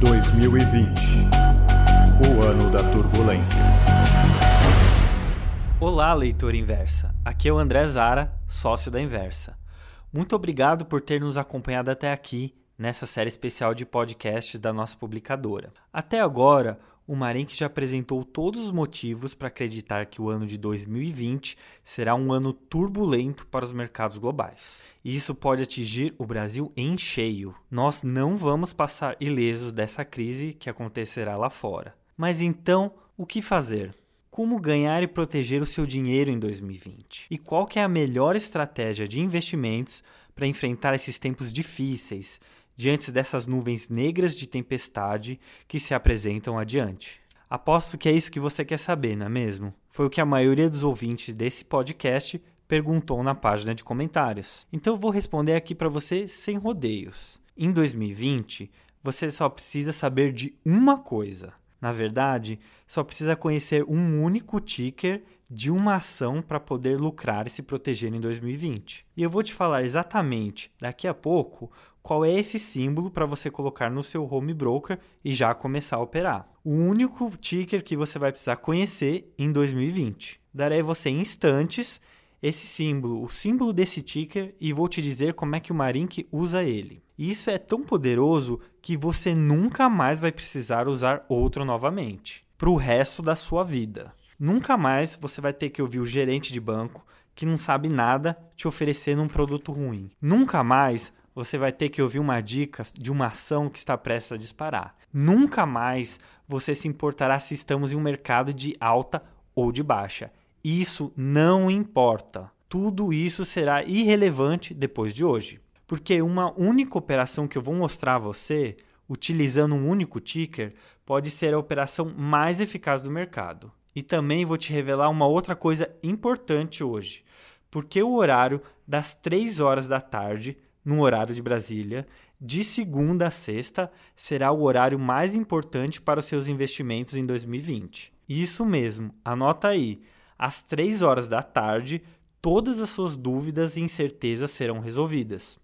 2020 O ano da turbulência. Olá, leitor Inversa. Aqui é o André Zara, sócio da Inversa. Muito obrigado por ter nos acompanhado até aqui nessa série especial de podcasts da nossa publicadora. Até agora, o Marenque já apresentou todos os motivos para acreditar que o ano de 2020 será um ano turbulento para os mercados globais. E isso pode atingir o Brasil em cheio. Nós não vamos passar ilesos dessa crise que acontecerá lá fora. Mas então, o que fazer? Como ganhar e proteger o seu dinheiro em 2020? E qual é a melhor estratégia de investimentos para enfrentar esses tempos difíceis, diante dessas nuvens negras de tempestade que se apresentam adiante? Aposto que é isso que você quer saber, não é mesmo? Foi o que a maioria dos ouvintes desse podcast perguntou na página de comentários. Então eu vou responder aqui para você sem rodeios. Em 2020, você só precisa saber de uma coisa. Na verdade, só precisa conhecer um único ticker de uma ação para poder lucrar e se proteger em 2020. E eu vou te falar exatamente daqui a pouco qual é esse símbolo para você colocar no seu home broker e já começar a operar. O único ticker que você vai precisar conhecer em 2020. Darei você instantes esse símbolo, o símbolo desse ticker, e vou te dizer como é que o Marink usa ele. Isso é tão poderoso que você nunca mais vai precisar usar outro novamente para o resto da sua vida. Nunca mais você vai ter que ouvir o gerente de banco que não sabe nada te oferecendo um produto ruim. Nunca mais você vai ter que ouvir uma dica de uma ação que está prestes a disparar. Nunca mais você se importará se estamos em um mercado de alta ou de baixa. Isso não importa. Tudo isso será irrelevante depois de hoje. Porque uma única operação que eu vou mostrar a você, utilizando um único ticker, pode ser a operação mais eficaz do mercado. E também vou te revelar uma outra coisa importante hoje. Porque o horário das 3 horas da tarde, no horário de Brasília, de segunda a sexta, será o horário mais importante para os seus investimentos em 2020. Isso mesmo, anota aí às 3 horas da tarde, todas as suas dúvidas e incertezas serão resolvidas.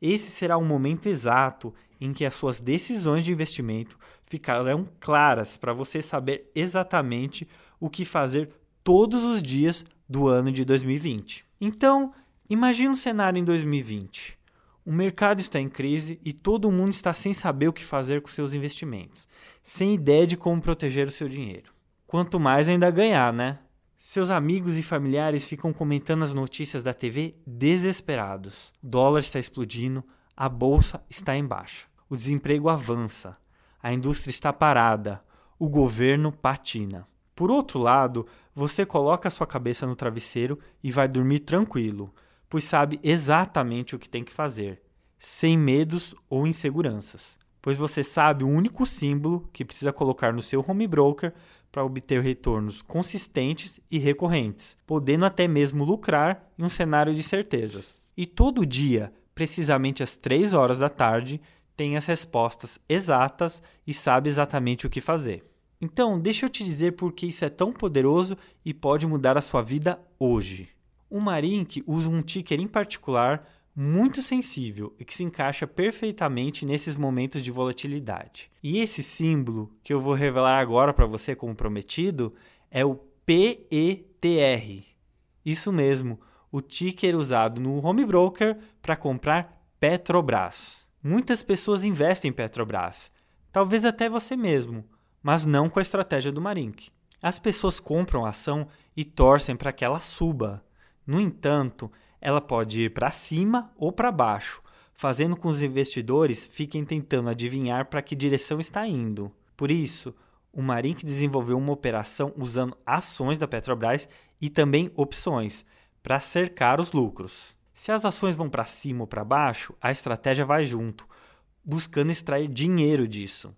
Esse será o momento exato em que as suas decisões de investimento ficarão claras para você saber exatamente o que fazer todos os dias do ano de 2020. Então, imagine um cenário em 2020. O mercado está em crise e todo mundo está sem saber o que fazer com seus investimentos, sem ideia de como proteger o seu dinheiro. Quanto mais ainda ganhar, né? Seus amigos e familiares ficam comentando as notícias da TV desesperados. O dólar está explodindo, a bolsa está em baixa, o desemprego avança, a indústria está parada, o governo patina. Por outro lado, você coloca sua cabeça no travesseiro e vai dormir tranquilo, pois sabe exatamente o que tem que fazer, sem medos ou inseguranças. Pois você sabe o único símbolo que precisa colocar no seu home broker para obter retornos consistentes e recorrentes, podendo até mesmo lucrar em um cenário de certezas. E todo dia, precisamente às 3 horas da tarde, tem as respostas exatas e sabe exatamente o que fazer. Então, deixa eu te dizer por que isso é tão poderoso e pode mudar a sua vida hoje. O Marink usa um ticker em particular muito sensível e que se encaixa perfeitamente nesses momentos de volatilidade. E esse símbolo que eu vou revelar agora para você como prometido é o PETR. Isso mesmo, o ticker usado no home broker para comprar Petrobras. Muitas pessoas investem em Petrobras, talvez até você mesmo, mas não com a estratégia do Marink. As pessoas compram a ação e torcem para que ela suba. No entanto, ela pode ir para cima ou para baixo, fazendo com que os investidores fiquem tentando adivinhar para que direção está indo. Por isso, o Marink desenvolveu uma operação usando ações da Petrobras e também opções para cercar os lucros. Se as ações vão para cima ou para baixo, a estratégia vai junto, buscando extrair dinheiro disso,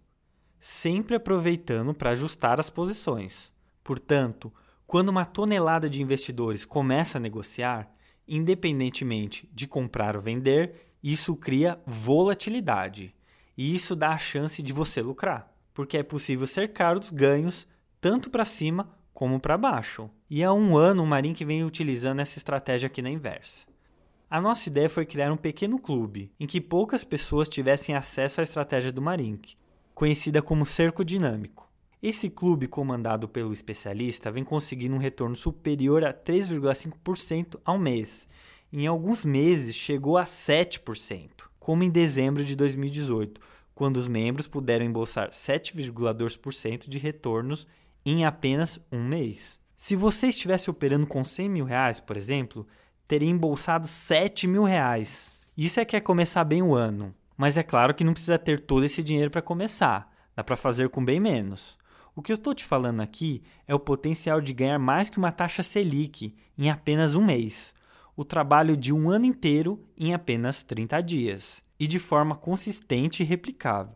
sempre aproveitando para ajustar as posições. Portanto, quando uma tonelada de investidores começa a negociar, independentemente de comprar ou vender, isso cria volatilidade. E isso dá a chance de você lucrar, porque é possível cercar os ganhos tanto para cima como para baixo. E há um ano o Marink vem utilizando essa estratégia aqui na inversa. A nossa ideia foi criar um pequeno clube em que poucas pessoas tivessem acesso à estratégia do Marink. conhecida como cerco dinâmico. Esse clube, comandado pelo especialista, vem conseguindo um retorno superior a 3,5% ao mês. Em alguns meses chegou a 7%, como em dezembro de 2018, quando os membros puderam embolsar 7,2% de retornos em apenas um mês. Se você estivesse operando com 100 mil reais, por exemplo, teria embolsado 7 mil reais. Isso é que é começar bem o ano. Mas é claro que não precisa ter todo esse dinheiro para começar. Dá para fazer com bem menos. O que eu estou te falando aqui é o potencial de ganhar mais que uma taxa Selic em apenas um mês. O trabalho de um ano inteiro em apenas 30 dias. E de forma consistente e replicável,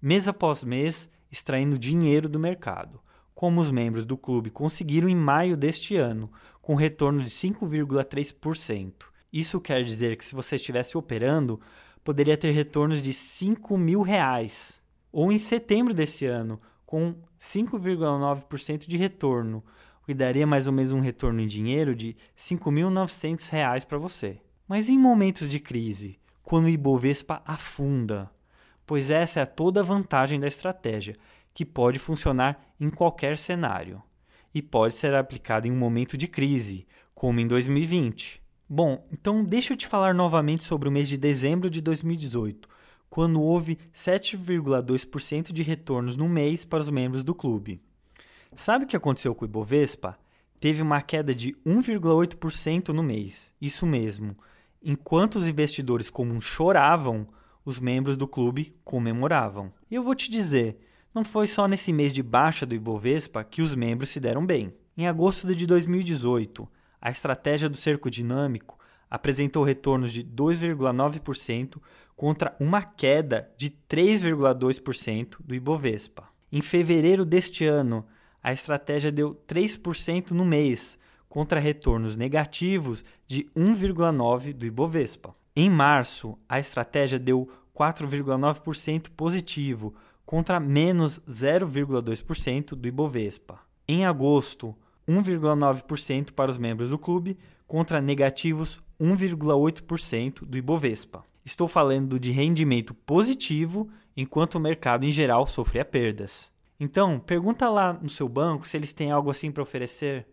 mês após mês, extraindo dinheiro do mercado como os membros do clube conseguiram em maio deste ano, com retorno de 5,3%. Isso quer dizer que se você estivesse operando, poderia ter retornos de 5 mil reais. Ou em setembro desse ano, com 5,9% de retorno, o que daria mais ou menos um retorno em dinheiro de R$ 5.900 para você. Mas em momentos de crise, quando o Ibovespa afunda, pois essa é toda a vantagem da estratégia, que pode funcionar em qualquer cenário e pode ser aplicado em um momento de crise, como em 2020. Bom, então deixa eu te falar novamente sobre o mês de dezembro de 2018, quando houve 7,2% de retornos no mês para os membros do clube. Sabe o que aconteceu com o Ibovespa? Teve uma queda de 1,8% no mês. Isso mesmo. Enquanto os investidores comuns choravam, os membros do clube comemoravam. E eu vou te dizer, não foi só nesse mês de baixa do Ibovespa que os membros se deram bem. Em agosto de 2018, a estratégia do cerco dinâmico apresentou retornos de 2,9% contra uma queda de 3,2% do Ibovespa. Em fevereiro deste ano, a estratégia deu 3% no mês, contra retornos negativos de 1,9% do Ibovespa. Em março, a estratégia deu 4,9% positivo, contra menos 0,2% do Ibovespa. Em agosto, 1,9% para os membros do clube, contra negativos 1,8% do Ibovespa. Estou falando de rendimento positivo, enquanto o mercado em geral sofria perdas. Então, pergunta lá no seu banco se eles têm algo assim para oferecer.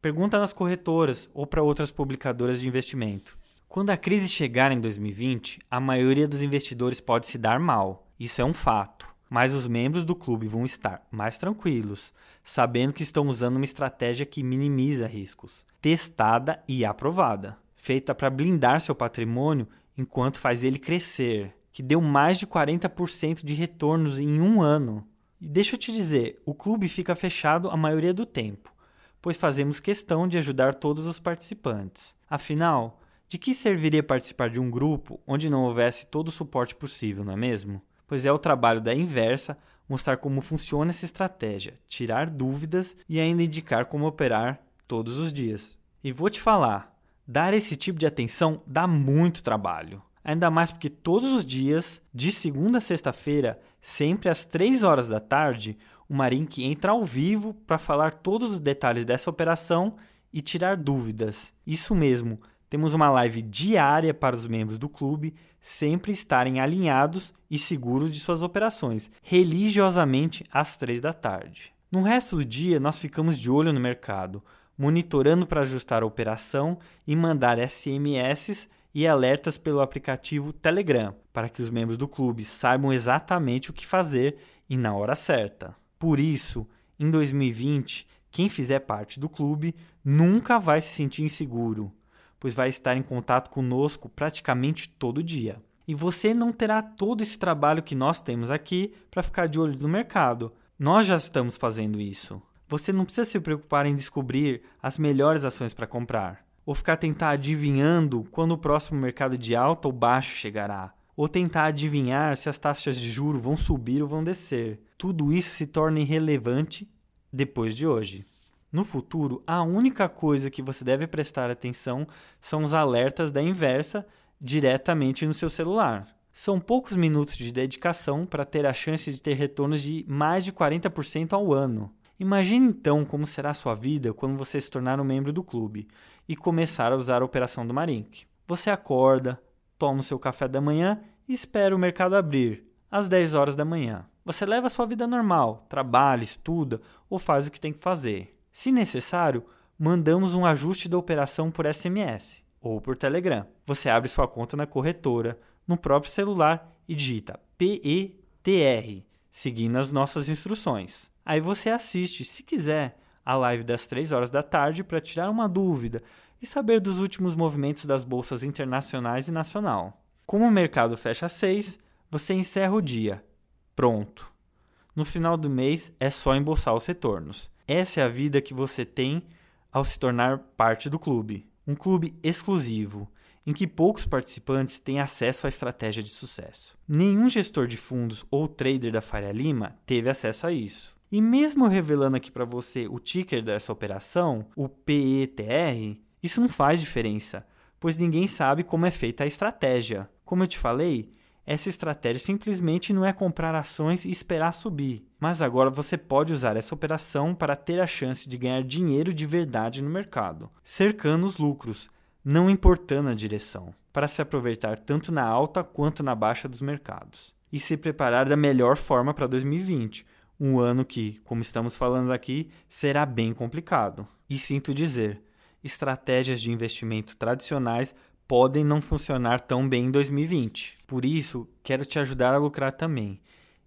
Pergunta nas corretoras ou para outras publicadoras de investimento. Quando a crise chegar em 2020, a maioria dos investidores pode se dar mal. Isso é um fato. Mas os membros do clube vão estar mais tranquilos, sabendo que estão usando uma estratégia que minimiza riscos, testada e aprovada, feita para blindar seu patrimônio enquanto faz ele crescer, que deu mais de 40% de retornos em um ano. E deixa eu te dizer, o clube fica fechado a maioria do tempo, pois fazemos questão de ajudar todos os participantes. Afinal, de que serviria participar de um grupo onde não houvesse todo o suporte possível, não é mesmo? pois é o trabalho da inversa mostrar como funciona essa estratégia, tirar dúvidas e ainda indicar como operar todos os dias. E vou te falar, dar esse tipo de atenção dá muito trabalho. Ainda mais porque todos os dias, de segunda a sexta-feira, sempre às 3 horas da tarde, o Marink entra ao vivo para falar todos os detalhes dessa operação e tirar dúvidas. Isso mesmo, temos uma live diária para os membros do clube sempre estarem alinhados e seguros de suas operações, religiosamente às três da tarde. No resto do dia, nós ficamos de olho no mercado, monitorando para ajustar a operação e mandar SMS e alertas pelo aplicativo Telegram, para que os membros do clube saibam exatamente o que fazer e na hora certa. Por isso, em 2020, quem fizer parte do clube nunca vai se sentir inseguro pois vai estar em contato conosco praticamente todo dia. E você não terá todo esse trabalho que nós temos aqui para ficar de olho no mercado. Nós já estamos fazendo isso. Você não precisa se preocupar em descobrir as melhores ações para comprar, ou ficar tentar adivinhando quando o próximo mercado de alta ou baixa chegará, ou tentar adivinhar se as taxas de juro vão subir ou vão descer. Tudo isso se torna irrelevante depois de hoje. No futuro, a única coisa que você deve prestar atenção são os alertas da inversa diretamente no seu celular. São poucos minutos de dedicação para ter a chance de ter retornos de mais de 40% ao ano. Imagine então como será sua vida quando você se tornar um membro do clube e começar a usar a operação do Marink. Você acorda, toma o seu café da manhã e espera o mercado abrir, às 10 horas da manhã. você leva a sua vida normal, trabalha, estuda ou faz o que tem que fazer. Se necessário, mandamos um ajuste da operação por SMS ou por Telegram. Você abre sua conta na corretora, no próprio celular e digita PETR, seguindo as nossas instruções. Aí você assiste, se quiser, a live das 3 horas da tarde para tirar uma dúvida e saber dos últimos movimentos das bolsas internacionais e nacional. Como o mercado fecha às 6, você encerra o dia. Pronto. No final do mês é só embolsar os retornos. Essa é a vida que você tem ao se tornar parte do clube. Um clube exclusivo, em que poucos participantes têm acesso à estratégia de sucesso. Nenhum gestor de fundos ou trader da Faria Lima teve acesso a isso. E mesmo revelando aqui para você o ticker dessa operação, o PETR, isso não faz diferença, pois ninguém sabe como é feita a estratégia. Como eu te falei, essa estratégia simplesmente não é comprar ações e esperar subir, mas agora você pode usar essa operação para ter a chance de ganhar dinheiro de verdade no mercado, cercando os lucros, não importando a direção, para se aproveitar tanto na alta quanto na baixa dos mercados. E se preparar da melhor forma para 2020, um ano que, como estamos falando aqui, será bem complicado. E sinto dizer, estratégias de investimento tradicionais podem não funcionar tão bem em 2020. Por isso, quero te ajudar a lucrar também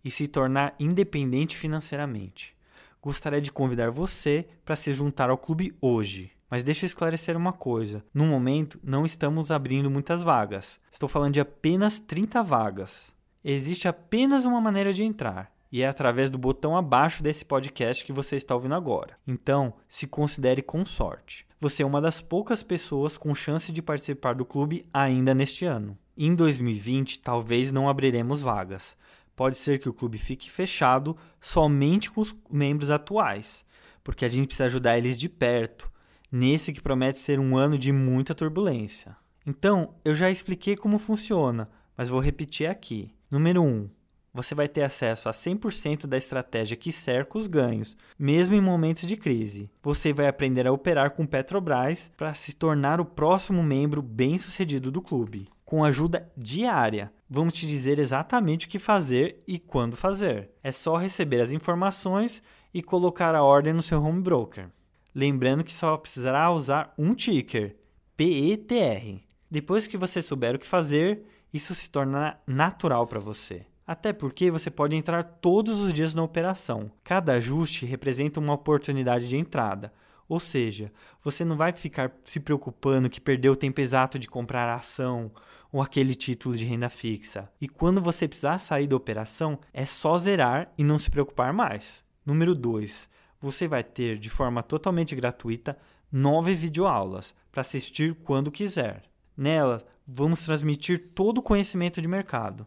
e se tornar independente financeiramente. Gostaria de convidar você para se juntar ao clube hoje. Mas deixa eu esclarecer uma coisa: no momento não estamos abrindo muitas vagas. Estou falando de apenas 30 vagas. Existe apenas uma maneira de entrar e é através do botão abaixo desse podcast que você está ouvindo agora. Então, se considere com sorte. Você é uma das poucas pessoas com chance de participar do clube ainda neste ano. Em 2020, talvez não abriremos vagas. Pode ser que o clube fique fechado somente com os membros atuais, porque a gente precisa ajudar eles de perto, nesse que promete ser um ano de muita turbulência. Então, eu já expliquei como funciona, mas vou repetir aqui. Número 1. Um, você vai ter acesso a 100% da estratégia que cerca os ganhos, mesmo em momentos de crise. Você vai aprender a operar com Petrobras para se tornar o próximo membro bem-sucedido do clube. Com ajuda diária, vamos te dizer exatamente o que fazer e quando fazer. É só receber as informações e colocar a ordem no seu home broker. Lembrando que só precisará usar um ticker, PETR. Depois que você souber o que fazer, isso se torna natural para você. Até porque você pode entrar todos os dias na operação. Cada ajuste representa uma oportunidade de entrada. Ou seja, você não vai ficar se preocupando que perdeu o tempo exato de comprar a ação ou aquele título de renda fixa. E quando você precisar sair da operação, é só zerar e não se preocupar mais. Número 2. Você vai ter de forma totalmente gratuita nove videoaulas para assistir quando quiser. Nelas, vamos transmitir todo o conhecimento de mercado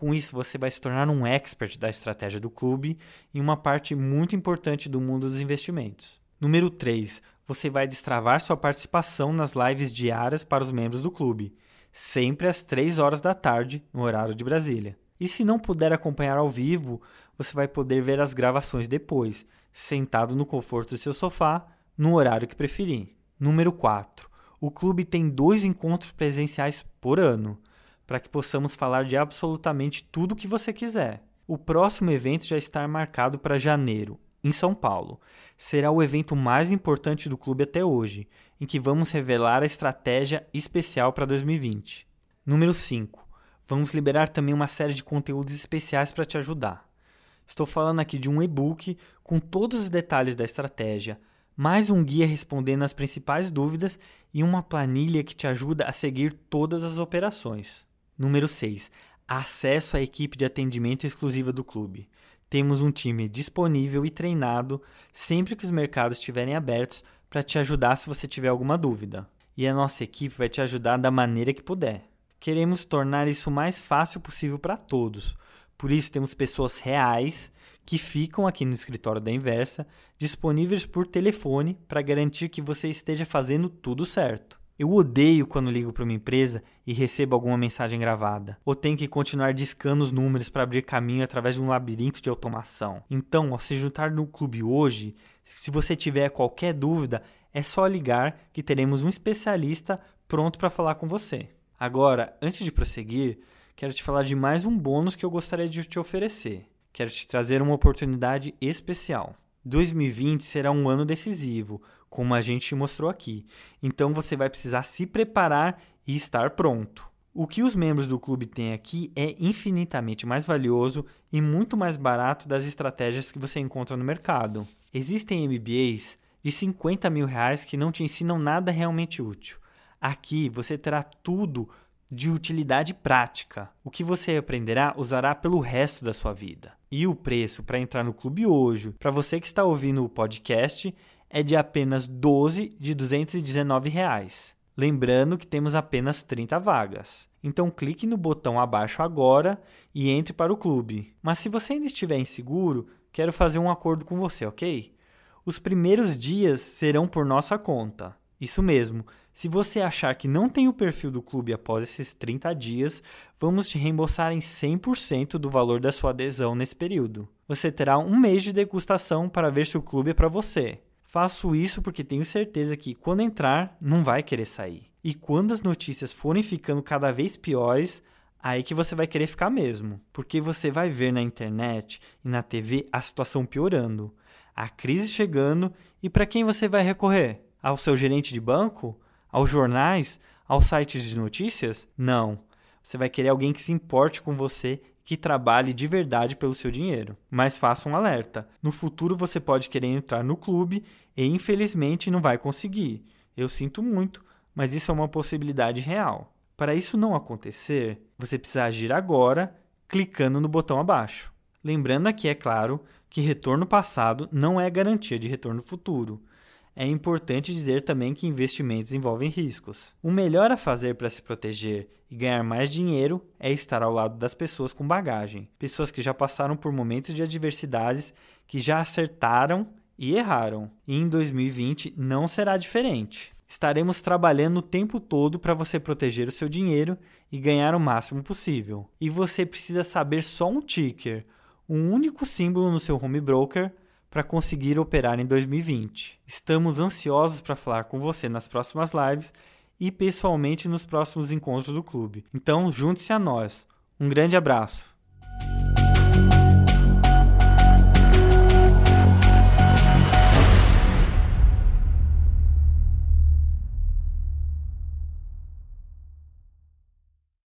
com isso, você vai se tornar um expert da estratégia do clube em uma parte muito importante do mundo dos investimentos. Número 3. Você vai destravar sua participação nas lives diárias para os membros do clube, sempre às 3 horas da tarde, no horário de Brasília. E se não puder acompanhar ao vivo, você vai poder ver as gravações depois, sentado no conforto do seu sofá, no horário que preferir. Número 4. O clube tem dois encontros presenciais por ano para que possamos falar de absolutamente tudo o que você quiser. O próximo evento já está marcado para janeiro, em São Paulo. Será o evento mais importante do clube até hoje, em que vamos revelar a estratégia especial para 2020. Número 5. Vamos liberar também uma série de conteúdos especiais para te ajudar. Estou falando aqui de um e-book com todos os detalhes da estratégia, mais um guia respondendo as principais dúvidas e uma planilha que te ajuda a seguir todas as operações. Número 6. Acesso à equipe de atendimento exclusiva do clube. Temos um time disponível e treinado sempre que os mercados estiverem abertos para te ajudar se você tiver alguma dúvida. E a nossa equipe vai te ajudar da maneira que puder. Queremos tornar isso o mais fácil possível para todos. Por isso, temos pessoas reais que ficam aqui no escritório da Inversa, disponíveis por telefone para garantir que você esteja fazendo tudo certo. Eu odeio quando ligo para uma empresa e recebo alguma mensagem gravada, ou tenho que continuar discando os números para abrir caminho através de um labirinto de automação. Então, ao se juntar no clube hoje, se você tiver qualquer dúvida, é só ligar que teremos um especialista pronto para falar com você. Agora, antes de prosseguir, quero te falar de mais um bônus que eu gostaria de te oferecer. quero te trazer uma oportunidade especial. 2020 será um ano decisivo, como a gente mostrou aqui. Então você vai precisar se preparar e estar pronto. O que os membros do clube têm aqui é infinitamente mais valioso e muito mais barato das estratégias que você encontra no mercado. Existem MBAs de 50 mil reais que não te ensinam nada realmente útil. Aqui você terá tudo de utilidade prática. O que você aprenderá usará pelo resto da sua vida. E o preço para entrar no clube hoje, para você que está ouvindo o podcast, é de apenas 12 de 219 reais. Lembrando que temos apenas 30 vagas. Então clique no botão abaixo agora e entre para o clube. Mas se você ainda estiver inseguro, quero fazer um acordo com você, ok? Os primeiros dias serão por nossa conta. Isso mesmo. Se você achar que não tem o perfil do clube após esses 30 dias, vamos te reembolsar em 100% do valor da sua adesão nesse período. Você terá um mês de degustação para ver se o clube é para você. Faço isso porque tenho certeza que quando entrar, não vai querer sair. E quando as notícias forem ficando cada vez piores, aí que você vai querer ficar mesmo. Porque você vai ver na internet e na TV a situação piorando, a crise chegando e para quem você vai recorrer? Ao seu gerente de banco? Aos jornais? Aos sites de notícias? Não. Você vai querer alguém que se importe com você que trabalhe de verdade pelo seu dinheiro. Mas faça um alerta: no futuro você pode querer entrar no clube e infelizmente não vai conseguir. Eu sinto muito, mas isso é uma possibilidade real. Para isso não acontecer, você precisa agir agora, clicando no botão abaixo. Lembrando aqui, é claro, que retorno passado não é garantia de retorno futuro. É importante dizer também que investimentos envolvem riscos. O melhor a fazer para se proteger e ganhar mais dinheiro é estar ao lado das pessoas com bagagem, pessoas que já passaram por momentos de adversidades, que já acertaram e erraram. E em 2020 não será diferente. Estaremos trabalhando o tempo todo para você proteger o seu dinheiro e ganhar o máximo possível. E você precisa saber só um ticker, um único símbolo no seu home broker para conseguir operar em 2020. Estamos ansiosos para falar com você nas próximas lives e pessoalmente nos próximos encontros do clube. Então, junte-se a nós. Um grande abraço.